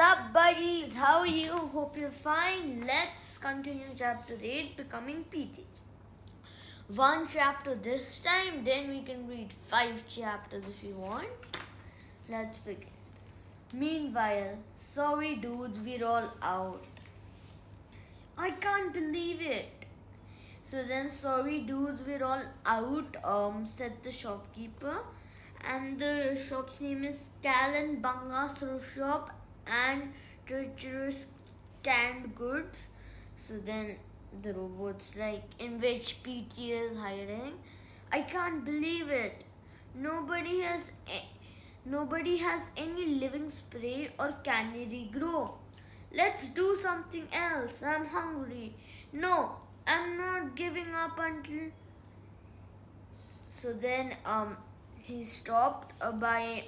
up, buddies? How are you? Hope you're fine. Let's continue chapter 8 Becoming Petey. One chapter this time, then we can read five chapters if you want. Let's begin. Meanwhile, sorry dudes, we're all out. I can't believe it. So then, sorry dudes, we're all out, um, said the shopkeeper. And the shop's name is Callan Banga Shop and treacherous canned goods. So then the robot's like, in which Petey is hiding. I can't believe it. Nobody has a- nobody has any living spray or canary grow. Let's do something else. I'm hungry. No, I'm not giving up until. So then, um, he stopped uh, by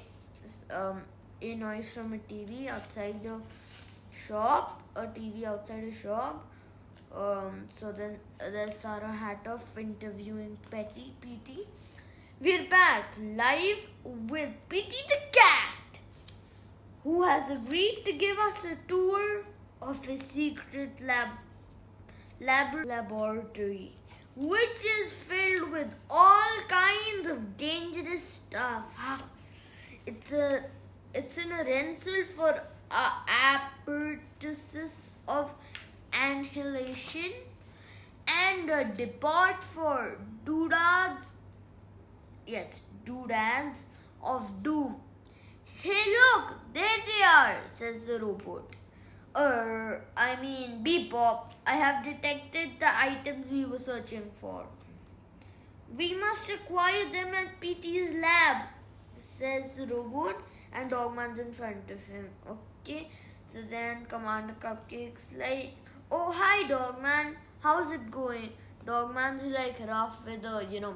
um, a noise from a TV outside the shop, a TV outside a shop. Um, so then uh, there's Sarah Hatoff interviewing Petty PT. We're back live with Petey the cat, who has agreed to give us a tour of his secret lab, lab laboratory, which is filled with all kinds of dangerous stuff. It's a it's in a rental for uh, apparatus of annihilation and a depot for doodads yes doodads of doom. Hey look there they are says the robot. Er i mean bebop i have detected the items we were searching for. We must acquire them at Petey's lab says robot and Dogman's in front of him. Okay, so then Commander Cupcake's like, "Oh hi, Dogman, how's it going?" Dogman's like rough with a you know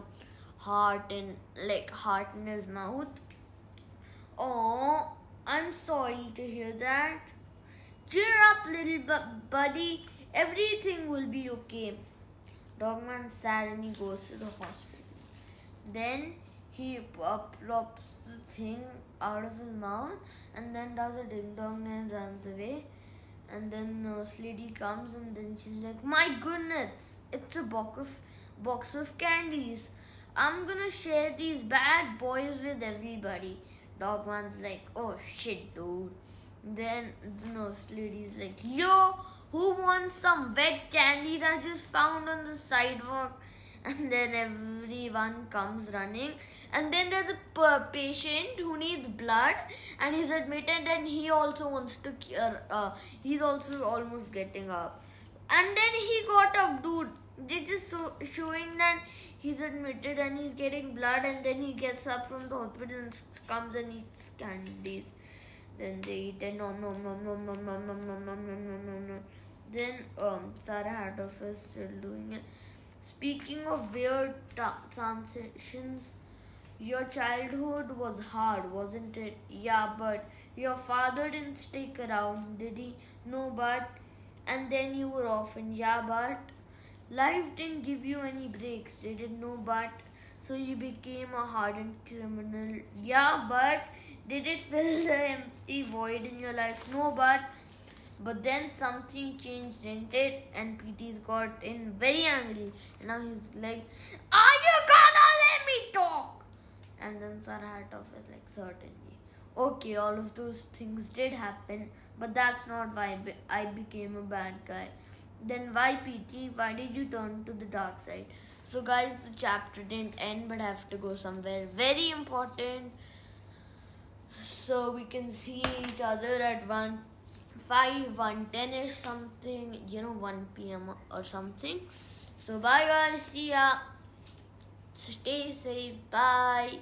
heart and like heart in his mouth. Oh, I'm sorry to hear that. Cheer up, little bu- buddy. Everything will be okay. Dogman's sad and he goes to the hospital. Then he uh, plops the thing out of his mouth and then does a ding dong and runs away. And then lady comes and then she's like, "My goodness, it's a box of box of candies. I'm gonna share these bad boys with everybody." Dogman's like, "Oh shit, dude." Then the nurse lady's like, "Yo, who wants some wet candies I just found on the sidewalk?" And then everyone comes running and then there's a patient who needs blood and he's admitted and he also wants to cure uh, he's also almost getting up and then he got up dude they're just so, showing that he's admitted and he's getting blood and then he gets up from the hospital and comes and eats candies then they eat and nom nom nom nom nom nom nom nom nom nom nom nom then um Sarah Hatoff is still doing it speaking of weird tra- transitions your childhood was hard, wasn't it? Yeah, but your father didn't stick around, did he? No, but. And then you were off, orphaned. Yeah, but. Life didn't give you any breaks, did it? No, but. So you became a hardened criminal. Yeah, but. Did it fill the empty void in your life? No, but. But then something changed, didn't it? And Petey's got in very angry. And now he's like, Are you gonna let me talk? And then Sarah Hatoff is like, certainly. Okay, all of those things did happen, but that's not why I became a bad guy. Then why PT? Why did you turn to the dark side? So guys, the chapter didn't end, but I have to go somewhere very important. So we can see each other at one five, one ten or something, you know, one PM or something. So bye guys, see ya. Stay safe. Bye.